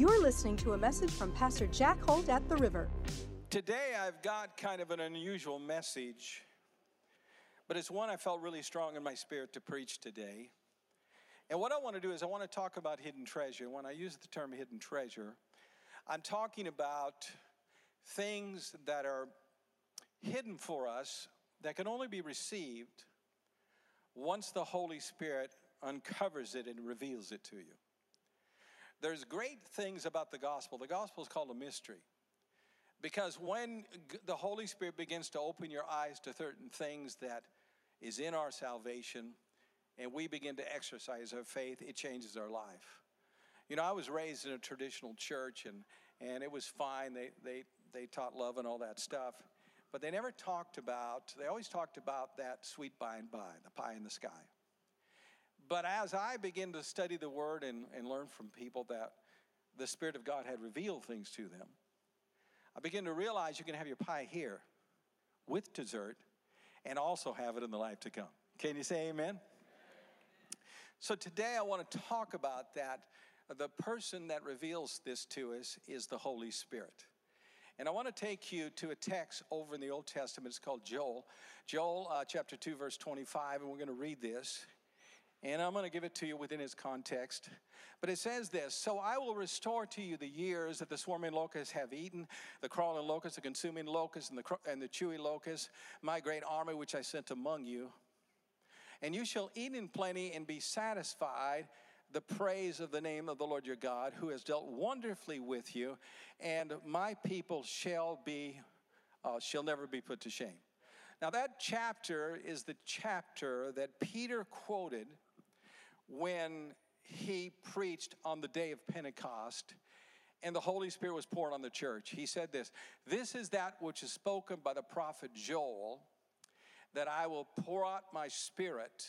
You're listening to a message from Pastor Jack Holt at the River. Today, I've got kind of an unusual message, but it's one I felt really strong in my spirit to preach today. And what I want to do is, I want to talk about hidden treasure. When I use the term hidden treasure, I'm talking about things that are hidden for us that can only be received once the Holy Spirit uncovers it and reveals it to you. There's great things about the gospel. The gospel is called a mystery. Because when the Holy Spirit begins to open your eyes to certain things that is in our salvation, and we begin to exercise our faith, it changes our life. You know, I was raised in a traditional church, and, and it was fine. They, they, they taught love and all that stuff. But they never talked about, they always talked about that sweet by and by, the pie in the sky. But as I begin to study the Word and, and learn from people that the Spirit of God had revealed things to them, I begin to realize you can have your pie here with dessert and also have it in the life to come. Can you say amen? So today I want to talk about that. The person that reveals this to us is the Holy Spirit. And I want to take you to a text over in the Old Testament. It's called Joel. Joel uh, chapter 2, verse 25, and we're going to read this. And I'm going to give it to you within its context. But it says this So I will restore to you the years that the swarming locusts have eaten, the crawling locusts, the consuming locusts, and the, and the chewy locusts, my great army which I sent among you. And you shall eat in plenty and be satisfied the praise of the name of the Lord your God, who has dealt wonderfully with you, and my people shall be, uh, shall never be put to shame. Now, that chapter is the chapter that Peter quoted when he preached on the day of Pentecost and the Holy Spirit was poured on the church. He said this This is that which is spoken by the prophet Joel, that I will pour out my spirit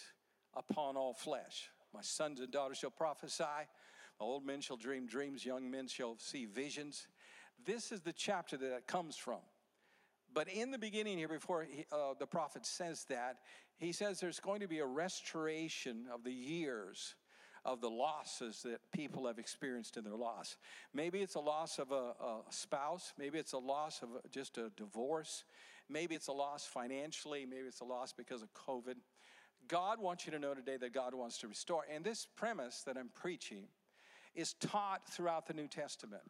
upon all flesh. My sons and daughters shall prophesy. My old men shall dream dreams. Young men shall see visions. This is the chapter that it comes from. But in the beginning here, before he, uh, the prophet says that, he says there's going to be a restoration of the years of the losses that people have experienced in their loss. Maybe it's a loss of a, a, spouse, maybe it's a loss of just a divorce, maybe it's a loss financially, maybe it's a loss because of COVID. God wants you to know today that God wants to restore. And this premise that I'm preaching is taught throughout the New Testament.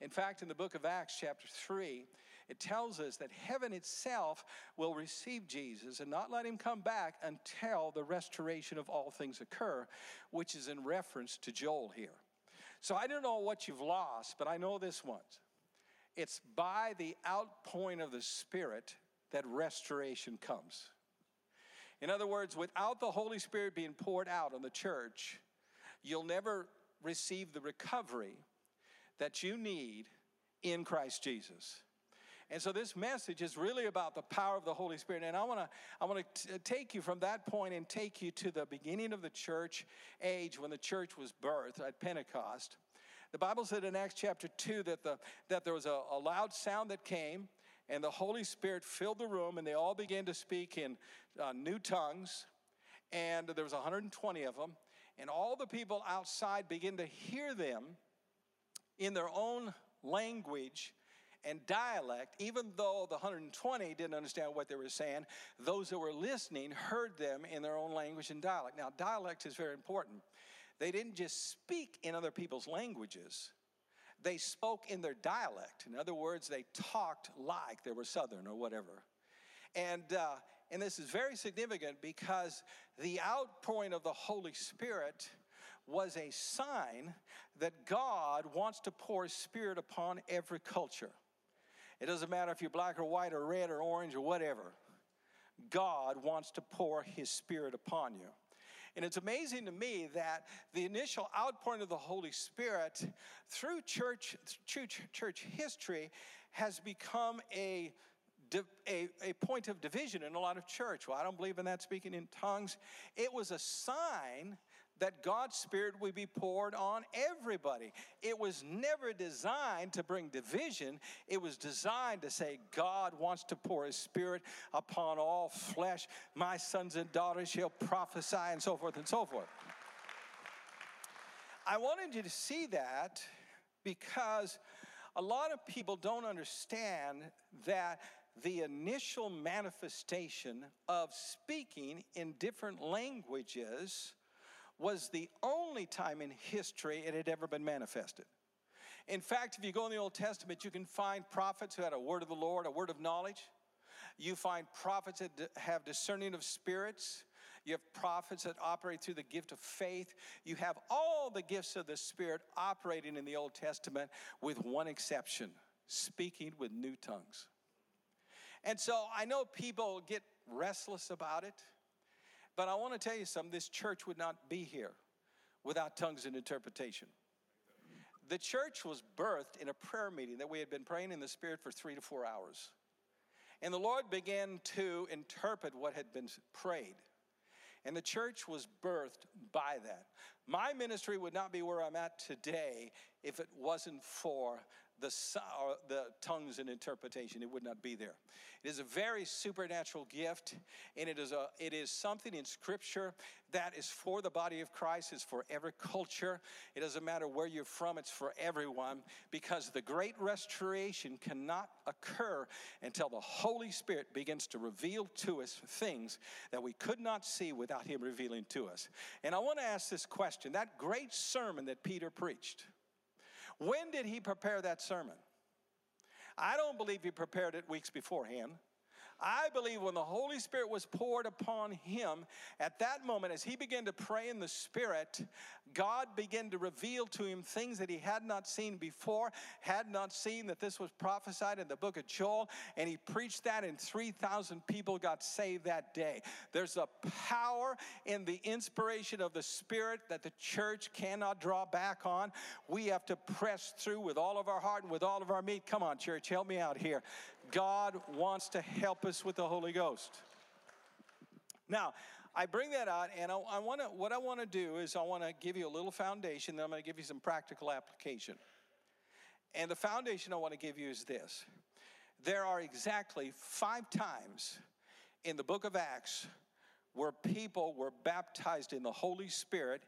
In fact, in the book of Acts, chapter 3, it tells us that heaven itself will receive Jesus and not let him come back until the restoration of all things occur, which is in reference to Joel here. So I don't know what you've lost, but I know this once. It's by the outpouring of the Spirit that restoration comes. In other words, without the Holy Spirit being poured out on the church, you'll never receive the recovery that you need in Christ Jesus. And so this message is really about the power of the Holy Spirit. And I want to I want to take you from that point and take you to the beginning of the church age when the church was birthed at Pentecost. The Bible said in Acts chapter 2 that, the, that there was a, a loud sound that came, and the Holy Spirit filled the room, and they all began to speak in uh, new tongues. And there was 120 of them, and all the people outside began to hear them in their own language and dialect, even though the 120 didn't understand what they were saying, those that were listening heard them in their own language and dialect. Now, dialect is very important. They didn't just speak in other people's languages, they spoke in their dialect. In other words, they talked like they were Southern or whatever. And, uh, and this is very significant because the outpouring of the Holy Spirit was a sign that God wants to pour Spirit upon every culture. It doesn't matter if you're black or white or red or orange or whatever, God wants to pour His Spirit upon you. And it's amazing to me that the initial outpouring of the Holy Spirit through church, church, church history has become a a, a point of division in a lot of church. Well, I don't believe in that speaking in tongues. It was a sign that God's Spirit would be poured on everybody. It was never designed to bring division, it was designed to say, God wants to pour His Spirit upon all flesh. My sons and daughters shall prophesy, and so forth and so forth. I wanted you to see that because a lot of people don't understand that the initial manifestation of speaking in different languages was the only time in history it had ever been manifested. In fact, if you go in the Old Testament, you can find prophets who had a word of the Lord, a word of knowledge. You find prophets that have discerning of spirits. You have prophets that operate through the gift of faith. You have all the gifts of the Spirit operating in the Old Testament, with one exception speaking with new tongues. And so I know people get restless about it, but I want to tell you something this church would not be here without tongues and interpretation. The church was birthed in a prayer meeting that we had been praying in the Spirit for three to four hours. And the Lord began to interpret what had been prayed. And the church was birthed by that. My ministry would not be where I'm at today if it wasn't for the, the tongues and interpretation. It would not be there. It is a very supernatural gift, and it is, a, it is something in Scripture that is for the body of Christ, it's for every culture. It doesn't matter where you're from, it's for everyone, because the great restoration cannot occur until the Holy Spirit begins to reveal to us things that we could not see without Him revealing to us. And I want to ask this question that great sermon that Peter preached when did he prepare that sermon? I don't believe he prepared it weeks beforehand. I believe when the Holy Spirit was poured upon him, at that moment, as he began to pray in the Spirit, God began to reveal to him things that he had not seen before, had not seen that this was prophesied in the book of Joel, and he preached that, and 3,000 people got saved that day. There's a power in the inspiration of the Spirit that the church cannot draw back on. We have to press through with all of our heart and with all of our meat. Come on, church, help me out here. God wants to help us with the Holy Ghost. Now, I bring that out, and I, I want to. What I want to do is I want to give you a little foundation. Then I'm going to give you some practical application. And the foundation I want to give you is this: there are exactly five times in the Book of Acts where people were baptized in the Holy Spirit,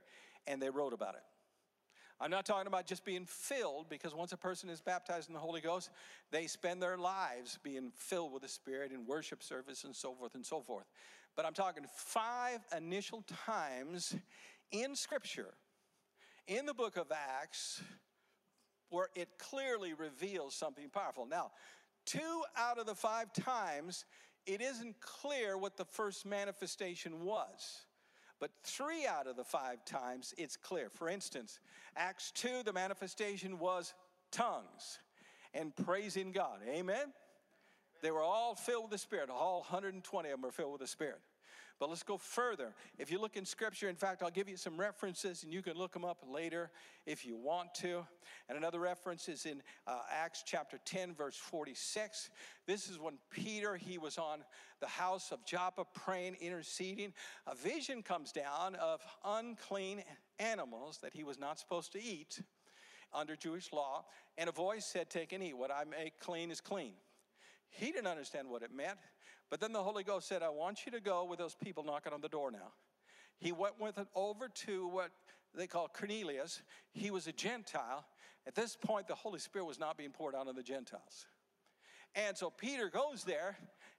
and they wrote about it. I'm not talking about just being filled, because once a person is baptized in the Holy Ghost, they spend their lives being filled with the Spirit in worship service and so forth and so forth. But I'm talking five initial times in Scripture, in the book of Acts, where it clearly reveals something powerful. Now, two out of the five times, it isn't clear what the first manifestation was. But three out of the five times it's clear. For instance, Acts 2, the manifestation was tongues and praising God. Amen? They were all filled with the Spirit. All 120 of them were filled with the Spirit. But let's go further. If you look in Scripture, in fact, I'll give you some references and you can look them up later if you want to. And another reference is in uh, Acts chapter 10, verse 46. This is when Peter, he was on the house of Joppa praying, interceding. A vision comes down of unclean animals that he was not supposed to eat under Jewish law. And a voice said, Take and eat. What I make clean is clean. He didn't understand what it meant. But then the Holy Ghost said, I want you to go with those people knocking on the door now. He went with it over to what they call Cornelius. He was a Gentile. At this point, the Holy Spirit was not being poured out on the Gentiles. And so Peter goes there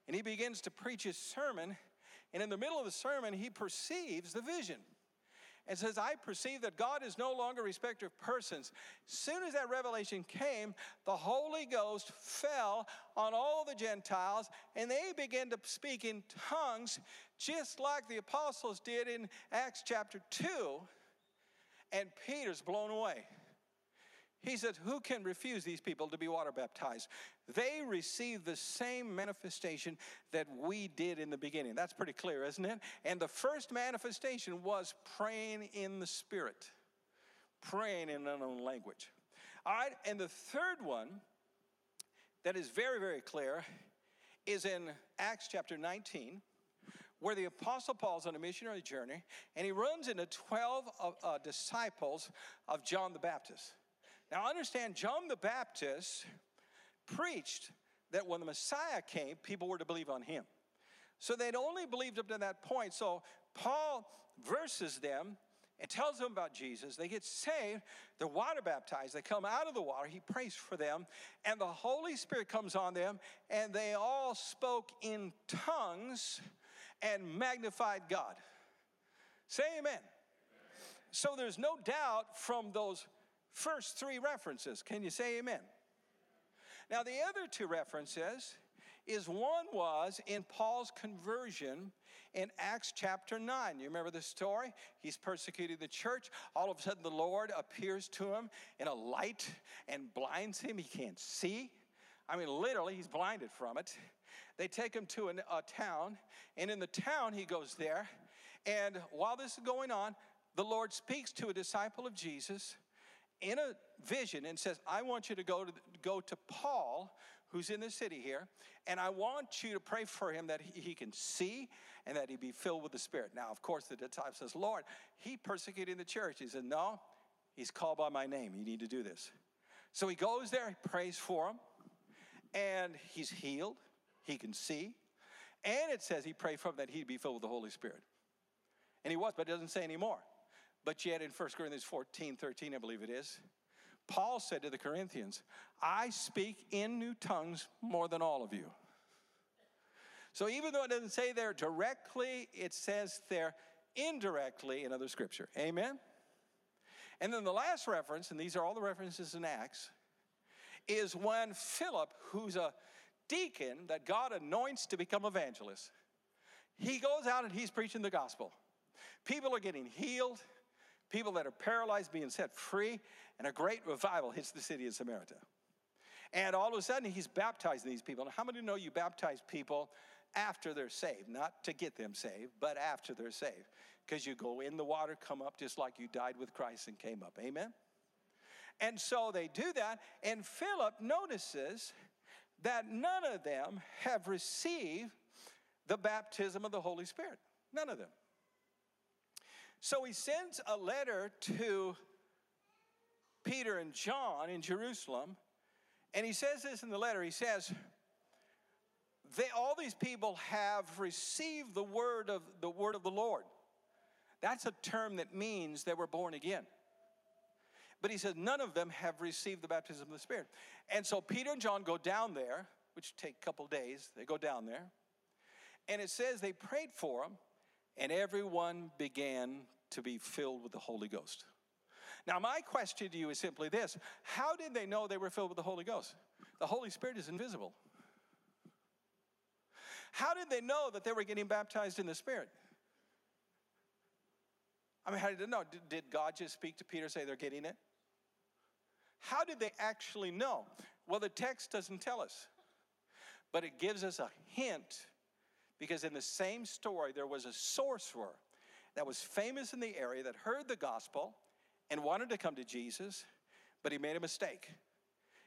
and he begins to preach his sermon. And in the middle of the sermon, he perceives the vision and says, I perceive that God is no longer respecter of persons. Soon as that revelation came, the Holy Ghost fell on all the Gentiles, and they began to speak in tongues, just like the apostles did in Acts chapter 2. And Peter's blown away. He said, Who can refuse these people to be water baptized? They received the same manifestation that we did in the beginning. That's pretty clear, isn't it? And the first manifestation was praying in the Spirit, praying in unknown language. All right, and the third one that is very, very clear is in Acts chapter 19 where the Apostle Paul's on a missionary journey and he runs into 12 uh, uh, disciples of John the Baptist. Now, understand, John the Baptist preached that when the Messiah came, people were to believe on him. So they'd only believed up to that point. So Paul verses them and tells them about Jesus. They get saved. They're water baptized. They come out of the water. He prays for them. And the Holy Spirit comes on them. And they all spoke in tongues and magnified God. Say amen. amen. So there's no doubt from those first three references. Can you say amen? Now, the other two references is one was in Paul's conversion in Acts chapter 9. You remember the story? He's persecuting the church. All of a sudden, the Lord appears to him in a light and blinds him. He can't see. I mean, literally, he's blinded from it. They take him to an, a town, and in the town, he goes there. And while this is going on, the Lord speaks to a disciple of Jesus in a vision and says, I want you to go to, go to Paul, who's in the city here, and I want you to pray for him that he, can see and that he be filled with the Spirit. Now, of course, the disciple says, Lord, he persecuted the church. He said, No, he's called by my name. You need to do this. So he goes there, he prays for him, and he's healed. He can see. And it says he prayed for him that he'd be filled with the Holy Spirit. And he was, but it doesn't say anymore. But yet in 1 Corinthians 14, 13, I believe it is, Paul said to the Corinthians, I speak in new tongues more than all of you. So even though it doesn't say there directly, it says there indirectly in other scripture. Amen? And then the last reference, and these are all the references in Acts, is when Philip, who's a deacon that God anoints to become evangelist, he goes out and he's preaching the gospel. People are getting healed people that are paralyzed being set free, and a great revival hits the city of Samaria. And all of a sudden, he's baptizing these people. Now, how many know you baptize people after they're saved? Not to get them saved, but after they're saved. Because you go in the water, come up just like you died with Christ and came up. Amen? And so they do that, and Philip notices that none of them have received the baptism of the Holy Spirit. None of them. So he sends a letter to Peter and John in Jerusalem, and he says this in the letter. He says, they, all these people have received the word of the word of the Lord. That's a term that means they were born again. But he says none of them have received the baptism of the Spirit. And so Peter and John go down there, which take a couple days. They go down there. And it says they prayed for them, and everyone began to be filled with the Holy Ghost. Now, my question to you is simply this How did they know they were filled with the Holy Ghost? The Holy Spirit is invisible. How did they know that they were getting baptized in the Spirit? I mean, how did they know? Did, God just speak to Peter, say they're getting it? How did they actually know? Well, the text doesn't tell us, but it gives us a hint because in the same story, there was a sorcerer that was famous in the area that heard the gospel and wanted to come to Jesus, but he made a mistake.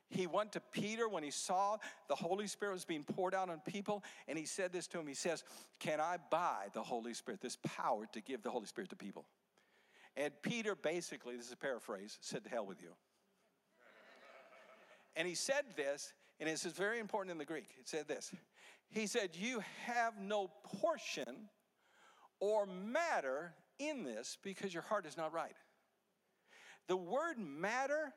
He went to Peter when he saw the Holy Spirit was being poured out on people, and he said this to him. He says, Can I buy the Holy Spirit, this power to give the Holy Spirit to people? And Peter basically, this is a paraphrase, said, To hell with you. and he said this, and this is very important in the Greek. It said this He said, You have no portion or matter in this because your heart is not right. The word matter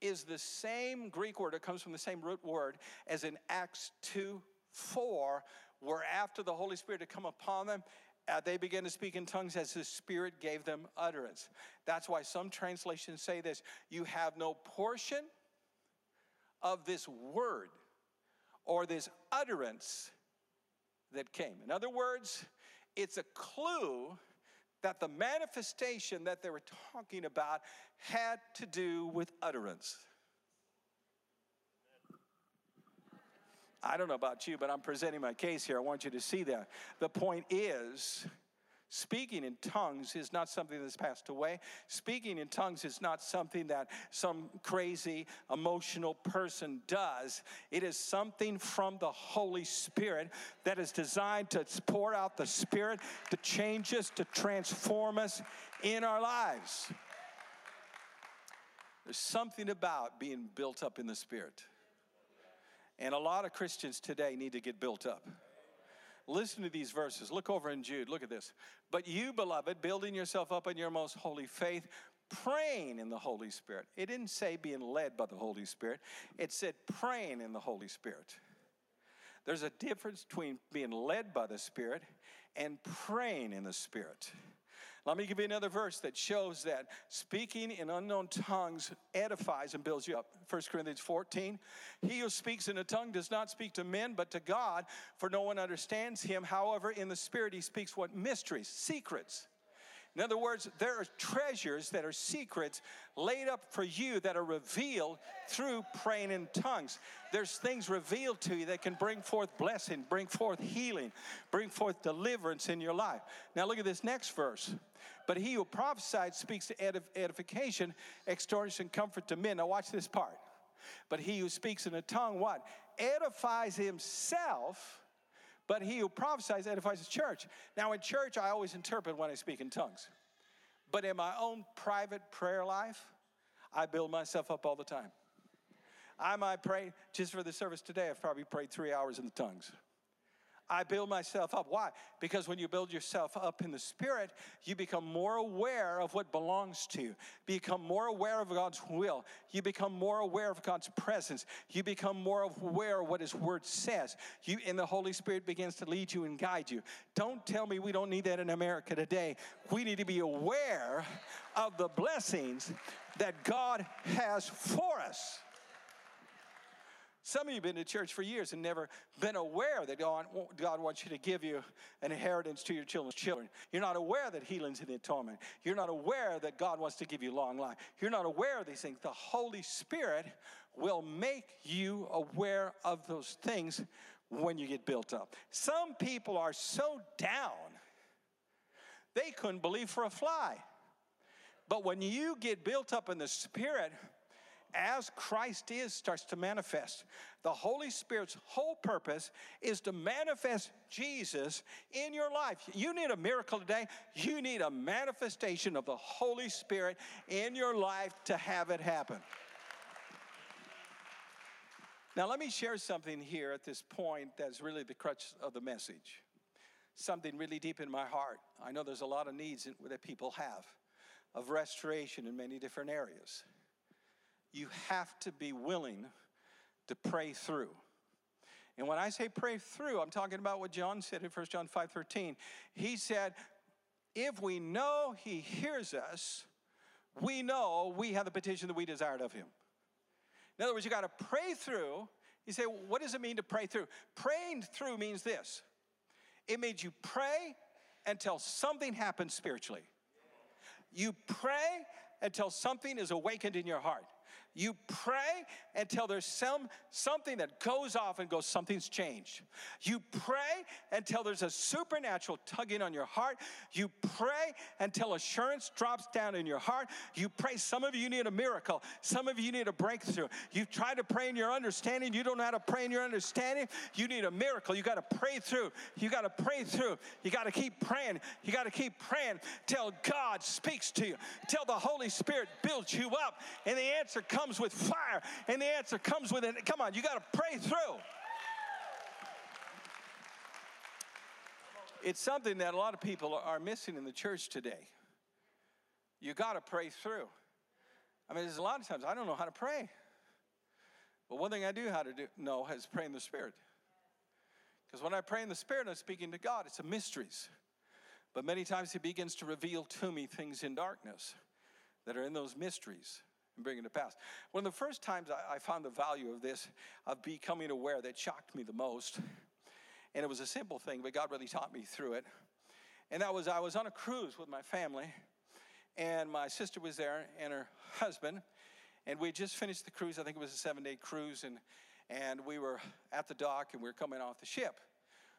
is the same Greek word, it comes from the same root word as in Acts 2 4, where after the Holy Spirit had come upon them, uh, they began to speak in tongues as the Spirit gave them utterance. That's why some translations say this you have no portion of this word or this utterance that came. In other words, it's a clue that the manifestation that they were talking about had to do with utterance. I don't know about you, but I'm presenting my case here. I want you to see that. The point is, Speaking in tongues is not something that's passed away. Speaking in tongues is not something that some crazy, emotional person does. It is something from the Holy Spirit that is designed to pour out the Spirit, to change us, to transform us in our lives. There's something about being built up in the Spirit. And a lot of Christians today need to get built up. Listen to these verses. Look over in Jude. Look at this. But you, beloved, building yourself up in your most holy faith, praying in the Holy Spirit. It didn't say being led by the Holy Spirit, it said praying in the Holy Spirit. There's a difference between being led by the Spirit and praying in the Spirit. Let me give you another verse that shows that speaking in unknown tongues edifies and builds you up. 1 Corinthians 14. He who speaks in a tongue does not speak to men, but to God, for no one understands him. However, in the Spirit, he speaks what? Mysteries, secrets. In other words, there are treasures that are secrets laid up for you that are revealed through praying in tongues. There's things revealed to you that can bring forth blessing, bring forth healing, bring forth deliverance in your life. Now, look at this next verse. But he who prophesied speaks to edif- edification, extortion, comfort to men. Now, watch this part. But he who speaks in a tongue, what? Edifies himself but he who prophesies edifies the church. Now, in church, I always interpret when I speak in tongues. But in my own private prayer life, I build myself up all the time. I might pray, just for the service today, I've probably prayed three hours in the tongues. I build myself up. Why? Because when you build yourself up in the Spirit, you become more aware of what belongs to you. Become more aware of God's will. You become more aware of God's presence. You become more aware of what His Word says. You, and the Holy Spirit begins to lead you and guide you. Don't tell me we don't need that in America today. We need to be aware of the blessings that God has for us. Some of you have been to church for years and never been aware that God, wants you to give you an inheritance to your children's children. You're not aware that healing's in the atonement. You're not aware that God wants to give you long life. You're not aware of these things. The Holy Spirit will make you aware of those things when you get built up. Some people are so down, they couldn't believe for a fly. But when you get built up in the Spirit, as Christ is starts to manifest. The Holy Spirit's whole purpose is to manifest Jesus in your life. You need a miracle today. You need a manifestation of the Holy Spirit in your life to have it happen. Now, let me share something here at this point that's really the crutch of the message. Something really deep in my heart. I know there's a lot of needs that people have of restoration in many different areas you have to be willing to pray through. And when I say pray through, I'm talking about what John said in 1 John 5:13. He said, If we know he hears us, we know we have the petition that we desired of him. In other words, you got to pray through. You say, well, What does it mean to pray through? Praying through means this it means you pray until something happens spiritually. You pray until something is awakened in your heart. You pray until there's some something that goes off and goes, something's changed. You pray until there's a supernatural tugging on your heart. You pray until assurance drops down in your heart. You pray. Some of you need a miracle. Some of you need a breakthrough. You've tried to pray in your understanding. You don't know how to pray in your understanding. You need a miracle. You got to pray through. You got to pray through. You got to keep praying. You got to keep praying till God speaks to you, till the Holy Spirit builds you up, and the answer comes comes with fire and the answer comes with it. Come on, you got to pray through. It's something that a lot of people are missing in the church today. You got to pray through. I mean, there's a lot of times I don't know how to pray. But one thing I do how to do, know is pray in the Spirit. Because when I pray in the Spirit, I'm speaking to God. It's a mysteries. But many times He begins to reveal to me things in darkness that are in those mysteries and bring it to pass. One of the first times I, I found the value of this, of becoming aware, that shocked me the most. And it was a simple thing, but God really taught me through it. And that was I was on a cruise with my family, and my sister was there and her husband, and we just finished the cruise. I think it was a seven-day cruise, and and we were at the dock and we were coming off the ship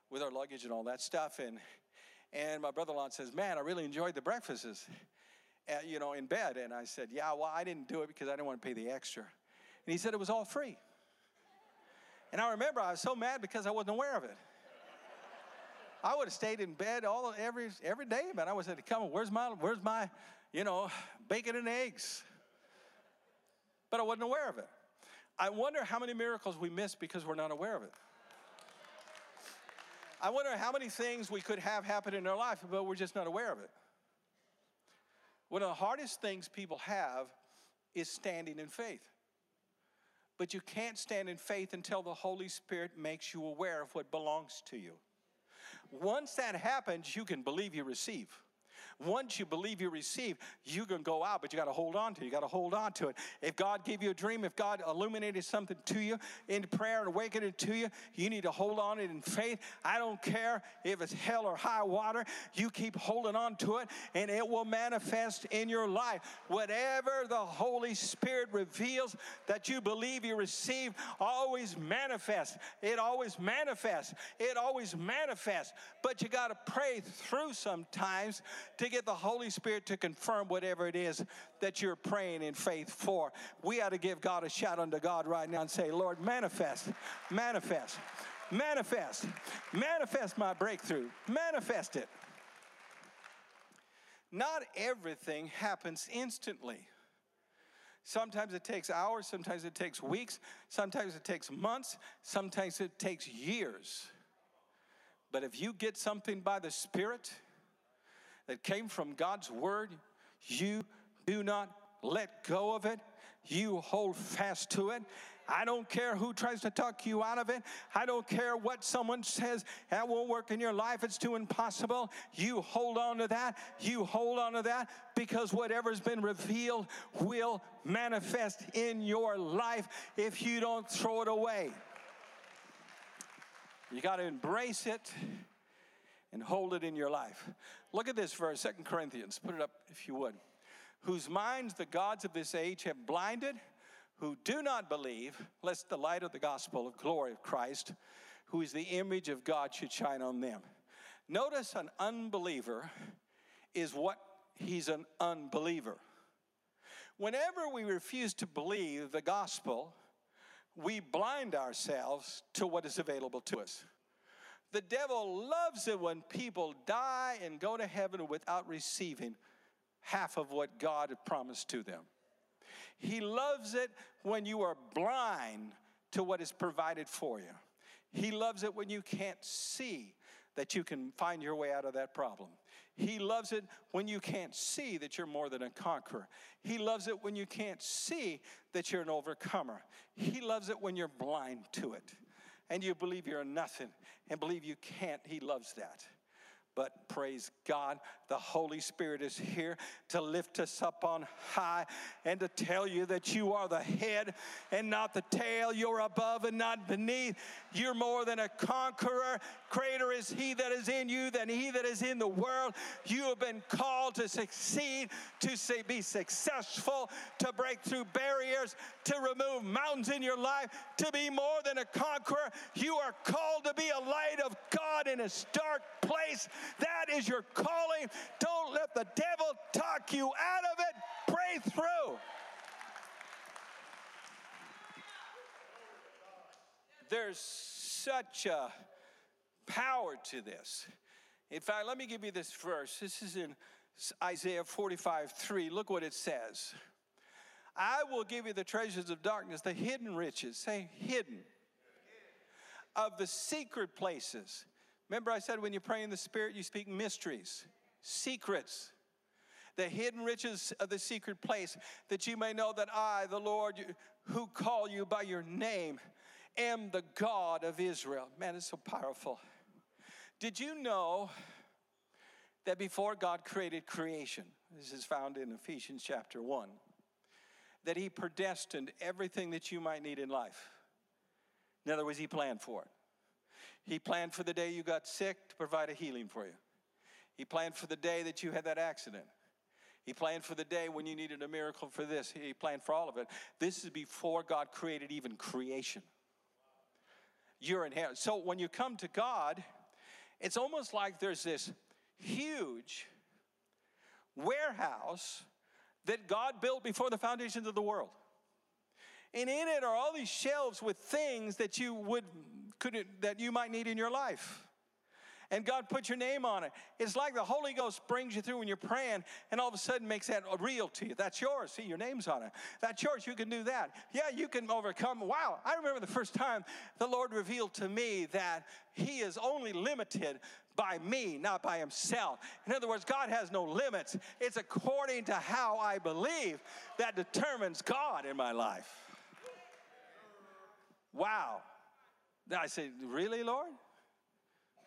with our luggage and all that stuff. And and my brother-in-law says, "Man, I really enjoyed the breakfasts." At, you know, in bed. And I said, Yeah, well, I didn't do it because I didn't want to pay the extra. And he said it was all free. And I remember I was so mad because I wasn't aware of it. I would have stayed in bed all every every day, but I was said, "Come where's my where's my, you know, bacon and eggs?" But I wasn't aware of it. I wonder how many miracles we miss because we're not aware of it. I wonder how many things we could have happen in our life, but we're just not aware of it. One of the hardest things people have is standing in faith. But you can't stand in faith until the Holy Spirit makes you aware of what belongs to you. Once that happens, you can believe you receive. Once you believe you receive, you can go out, but you got to hold on to it. You got to hold on to it. If God gave you a dream, if God illuminated something to you in prayer and awakened it to you, you need to hold on it in faith. I don't care if it's hell or high water, you keep holding on to it and it will manifest in your life. Whatever the Holy Spirit reveals that you believe you receive, always manifests. It always manifests. It always manifests. But you got to pray through sometimes to to get the Holy Spirit to confirm whatever it is that you're praying in faith for. We ought to give God a shout unto God right now and say, Lord, manifest, manifest, manifest, manifest my breakthrough, manifest it. Not everything happens instantly. Sometimes it takes hours, sometimes it takes weeks, sometimes it takes months, sometimes it takes years. But if you get something by the Spirit, that came from God's word, you do not let go of it. You hold fast to it. I don't care who tries to talk you out of it. I don't care what someone says that won't work in your life. It's too impossible. You hold on to that. You hold on to that because whatever's been revealed will manifest in your life if you don't throw it away. You got to embrace it and hold it in your life. Look at this verse, Second Corinthians. Put it up if you would. Whose minds the gods of this age have blinded, who do not believe, lest the light of the gospel of glory of Christ, who is the image of God, should shine on them. Notice an unbeliever is what he's an unbeliever. Whenever we refuse to believe the gospel, we blind ourselves to what is available to us. The devil loves it when people die and go to heaven without receiving half of what God had promised to them. He loves it when you are blind to what is provided for you. He loves it when you can't see that you can find your way out of that problem. He loves it when you can't see that you're more than a conqueror. He loves it when you can't see that you're an overcomer. He loves it when you're blind to it and you believe you're nothing and believe you can't, He loves that. But praise God, the Holy Spirit is here to lift us up on high and to tell you that you are the head and not the tail. You're above and not beneath. You're more than a conqueror. Greater is He that is in you than He that is in the world. You have been called to succeed, to be successful, to break through barriers, to remove mountains in your life, to be more than a conqueror. You are called to be a light of God in a dark place. That is your calling. Don't let the devil talk you out of it. Pray through. There's such a power to this. In fact, let me give you this verse. This is in Isaiah 45 3. Look what it says. I will give you the treasures of darkness, the hidden riches. Say, hidden. Of the secret places Remember, I said when you pray in the Spirit, you speak mysteries, secrets, the hidden riches of the secret place, that you may know that I, the Lord, who call you by your name, am the God of Israel. Man, it's so powerful. Did you know that before God created creation, this is found in Ephesians chapter 1, that He predestined everything that you might need in life? In other words, He planned for it. He planned for the day you got sick to provide a healing for you. He planned for the day that you had that accident. He planned for the day when you needed a miracle for this. He planned for all of it. This is before God created even creation. You're in heaven. So when you come to God, it's almost like there's this huge warehouse that God built before the foundations of the world. And in it are all these shelves with things that you would couldn't that you might need in your life. And God put your name on it. It's like the Holy Ghost brings you through when you're praying and all of a sudden makes that real to you. That's yours. See, your name's on it. That's yours. You can do that. Yeah, you can overcome. Wow. I remember the first time the Lord revealed to me that He is only limited by me, not by Himself. In other words, God has no limits. It's according to how I believe that determines God in my life. Wow. I said, Really, Lord?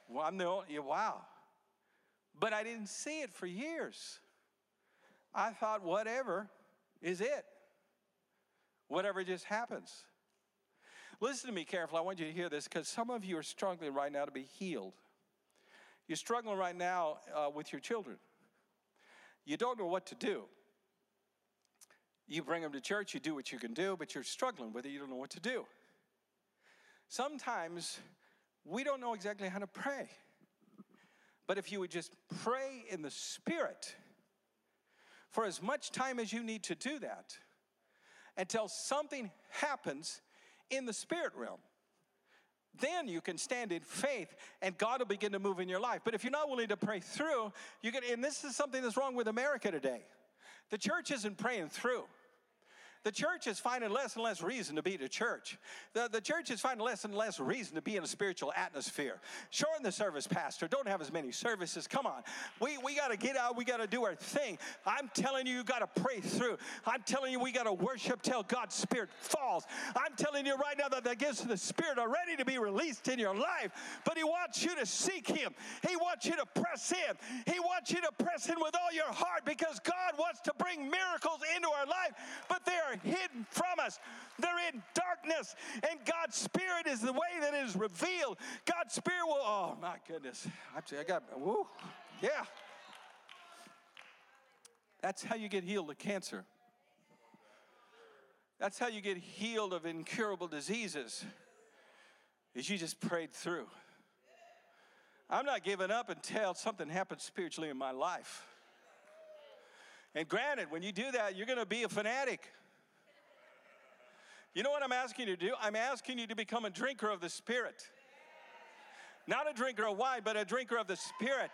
Well, I'm the only, wow. But I didn't see it for years. I thought, whatever is it. Whatever just happens. Listen to me carefully. I want you to hear this because some of you are struggling right now to be healed. You're struggling right now uh, with your children. You don't know what to do. You bring them to church, you do what you can do, but you're struggling with it. You don't know what to do. Sometimes we don't know exactly how to pray. But if you would just pray in the Spirit for as much time as you need to do that until something happens in the spirit realm, then you can stand in faith and God will begin to move in your life. But if you're not willing to pray through, you can, and this is something that's wrong with America today. The church isn't praying through. The church is finding less and less reason to be the church. The, the church is finding less and less reason to be in a spiritual atmosphere. Shorten the service, Pastor. Don't have as many services. Come on. We, we got to get out. We got to do our thing. I'm telling you, you got to pray through. I'm telling you, we got to worship till God's Spirit falls. I'm telling you right now that the gifts of the Spirit are ready to be released in your life. But He wants you to seek Him, He wants you to press in. He wants you to press in with all your heart because God wants to bring miracles into our life. But there are hidden from us. They're in darkness, and God's Spirit is the way that is revealed. God's Spirit will, oh my goodness. I got, whoo, yeah. That's how you get healed of cancer. That's how you get healed of incurable diseases. Is you just prayed through. I'm not giving up until something happens spiritually in my life. And granted, when you do that, you're going to be a fanatic. You know what I'm asking you to do? I'm asking you to become a drinker of the Spirit. Not a drinker of wine, but a drinker of the Spirit.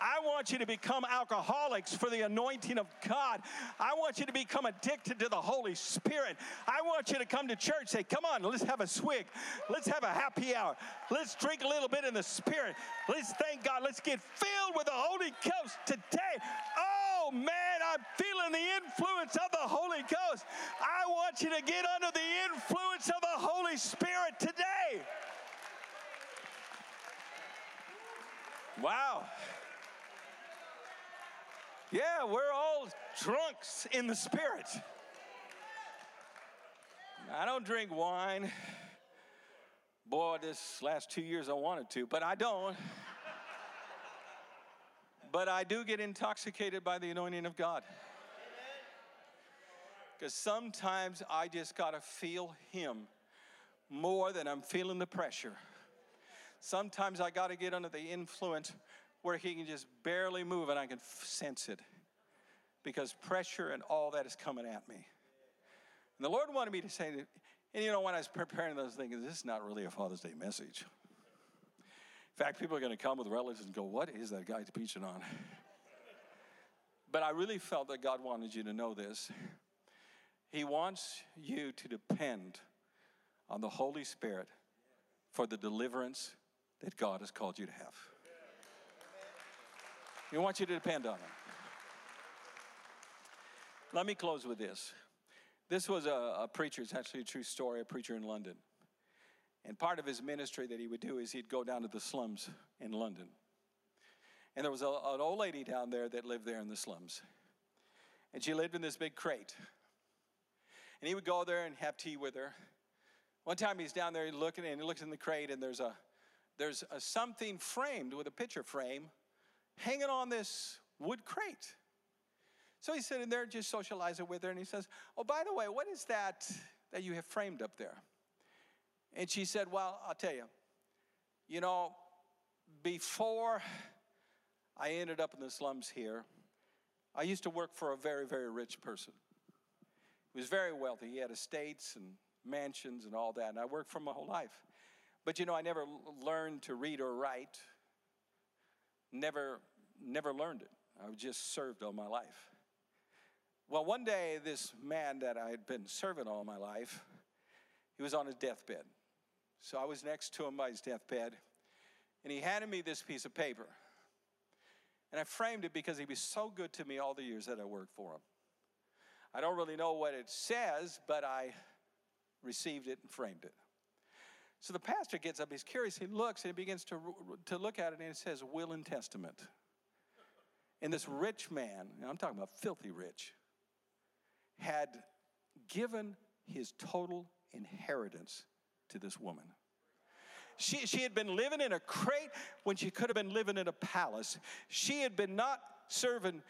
I want you to become alcoholics for the anointing of God. I want you to become addicted to the Holy Spirit. I want you to come to church, say, Come on, let's have a swig. Let's have a happy hour. Let's drink a little bit in the Spirit. Let's thank God. Let's get filled with the Holy Ghost today. Oh, Oh, man, I'm feeling the influence of the Holy Ghost. I want you to get under the influence of the Holy Spirit today. Wow. Yeah, we're all drunks in the spirit. I don't drink wine. Boy, this last two years I wanted to, but I don't. But I do get intoxicated by the anointing of God. Because sometimes I just got to feel Him more than I'm feeling the pressure. Sometimes I got to get under the influence where he can just barely move and I can sense it because pressure and all that is coming at me. And the Lord wanted me to say, and you know, when I was preparing those things, this is not really a Father's Day message. In fact, people are going to come with relatives and go, What is that guy preaching on? But I really felt that God wanted you to know this. He wants you to depend on the Holy Spirit for the deliverance that God has called you to have. He wants you to depend on Him. Let me close with this. This was a, a, preacher, it's actually a true story, a preacher in London. And part of his ministry that he would do is he'd go down to the slums in London. And there was a, an old lady down there that lived there in the slums. And she lived in this big crate. And he would go there and have tea with her. One time he's down there looking and he looks in the crate and there's a there's a, something framed with a picture frame hanging on this wood crate. So he's sitting there just socializing with her, and he says, Oh, by the way, what is that that you have framed up there? And she said, Well, I'll tell you, you know, before I ended up in the slums here, I used to work for a very, very rich person. He was very wealthy. He had estates and mansions and all that, and I worked for my whole life. But you know, I never learned to read or write never, never learned it. I just served all my life. Well, one day, this man that I had been serving all my life, he was on his deathbed. So I was next to him by his deathbed, and he handed me this piece of paper. And I framed it because he was so good to me all the years that I worked for him. I don't really know what it says, but I received it and framed it. So the pastor gets up, he's curious, he looks and he begins to, to look at it and it says will and testament. And this rich man, I'm talking about filthy rich, had given his total inheritance to this woman. She, she had been living in a crate when she could have been living in a palace. She had been not serving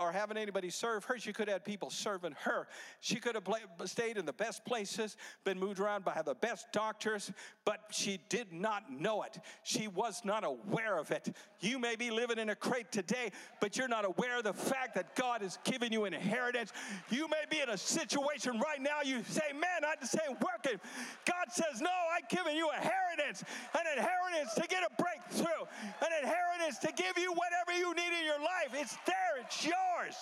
or having anybody serve her. She could have had people serving her. She could have stayed in the best places, been moved around by the best doctors, but she did not know it. She was not aware of it. You may be living in a crate today, but you're not aware of the fact that God has given you an inheritance. You may be in a situation right now, you say, Man, I just ain't working. God says, No, I've given you inheritance, an inheritance to get a breakthrough, an inheritance to give you whatever you need in your life. It's there, it's yours.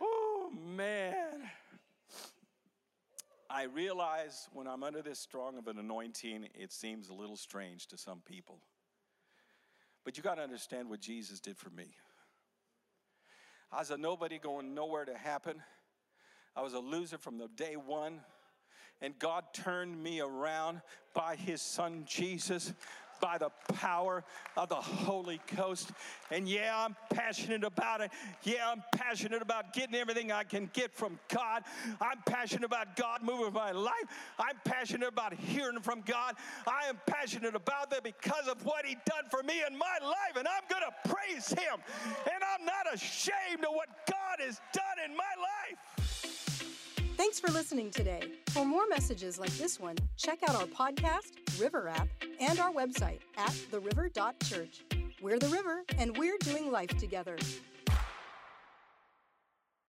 oh, man. I realize when I'm under this strong of an anointing, it seems a little strange to some people. But you got to understand what Jesus did for me. I was a nobody going nowhere to happen. I was a loser from the day one. And God turned me around by his son Jesus by the power of the Holy Ghost. And yeah, I'm passionate about it. Yeah, I'm passionate about getting everything I can get from God. I'm passionate about God moving my life. I'm passionate about hearing from God. I am passionate about that because of what He done for me in my life. And I'm going to praise Him. And I'm not ashamed of what God has done in my life. Thanks for listening today. For more messages like this one, check out our podcast, River app, and our website at theriver.church. We're the river, and we're doing life together.